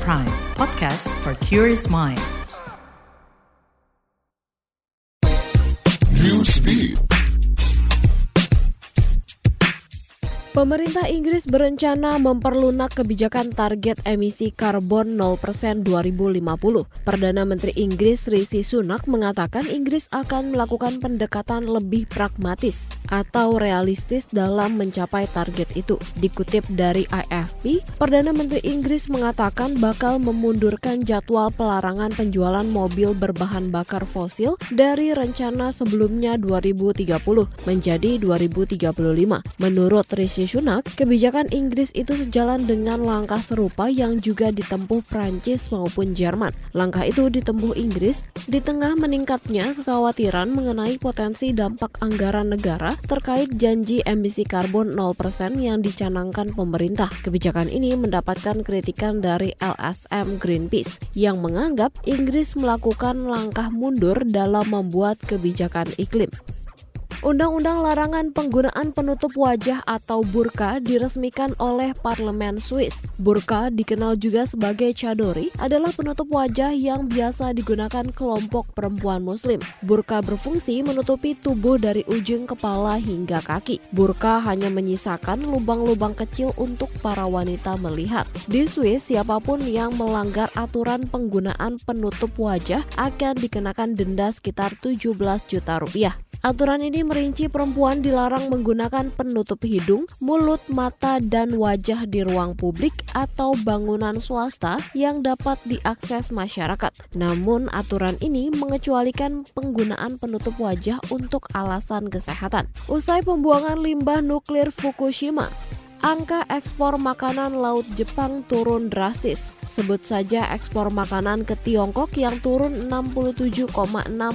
Prime, podcast for curious mind. Newsbeat. Pemerintah Inggris berencana memperlunak kebijakan target emisi karbon 0% 2050. Perdana Menteri Inggris Rishi Sunak mengatakan Inggris akan melakukan pendekatan lebih pragmatis atau realistis dalam mencapai target itu. Dikutip dari AFP, Perdana Menteri Inggris mengatakan bakal memundurkan jadwal pelarangan penjualan mobil berbahan bakar fosil dari rencana sebelumnya 2030 menjadi 2035. Menurut Rishi Sunak, kebijakan Inggris itu sejalan dengan langkah serupa yang juga ditempuh Prancis maupun Jerman. Langkah itu ditempuh Inggris di tengah meningkatnya kekhawatiran mengenai potensi dampak anggaran negara terkait janji emisi karbon 0% yang dicanangkan pemerintah. Kebijakan ini mendapatkan kritikan dari LSM Greenpeace yang menganggap Inggris melakukan langkah mundur dalam membuat kebijakan iklim. Undang-undang larangan penggunaan penutup wajah atau burka diresmikan oleh Parlemen Swiss. Burka dikenal juga sebagai chadori adalah penutup wajah yang biasa digunakan kelompok perempuan muslim. Burka berfungsi menutupi tubuh dari ujung kepala hingga kaki. Burka hanya menyisakan lubang-lubang kecil untuk para wanita melihat. Di Swiss, siapa pun yang melanggar aturan penggunaan penutup wajah akan dikenakan denda sekitar 17 juta rupiah. Aturan ini merinci perempuan dilarang menggunakan penutup hidung, mulut, mata, dan wajah di ruang publik atau bangunan swasta yang dapat diakses masyarakat. Namun, aturan ini mengecualikan penggunaan penutup wajah untuk alasan kesehatan. Usai pembuangan limbah nuklir Fukushima, angka ekspor makanan laut Jepang turun drastis. Sebut saja ekspor makanan ke Tiongkok yang turun 67,6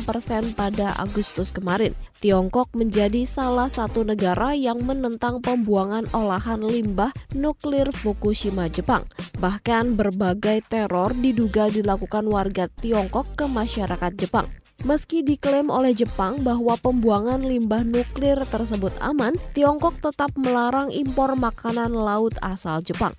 persen pada Agustus kemarin. Tiongkok menjadi salah satu negara yang menentang pembuangan olahan limbah nuklir Fukushima Jepang. Bahkan berbagai teror diduga dilakukan warga Tiongkok ke masyarakat Jepang. Meski diklaim oleh Jepang bahwa pembuangan limbah nuklir tersebut aman, Tiongkok tetap melarang impor makanan laut asal Jepang.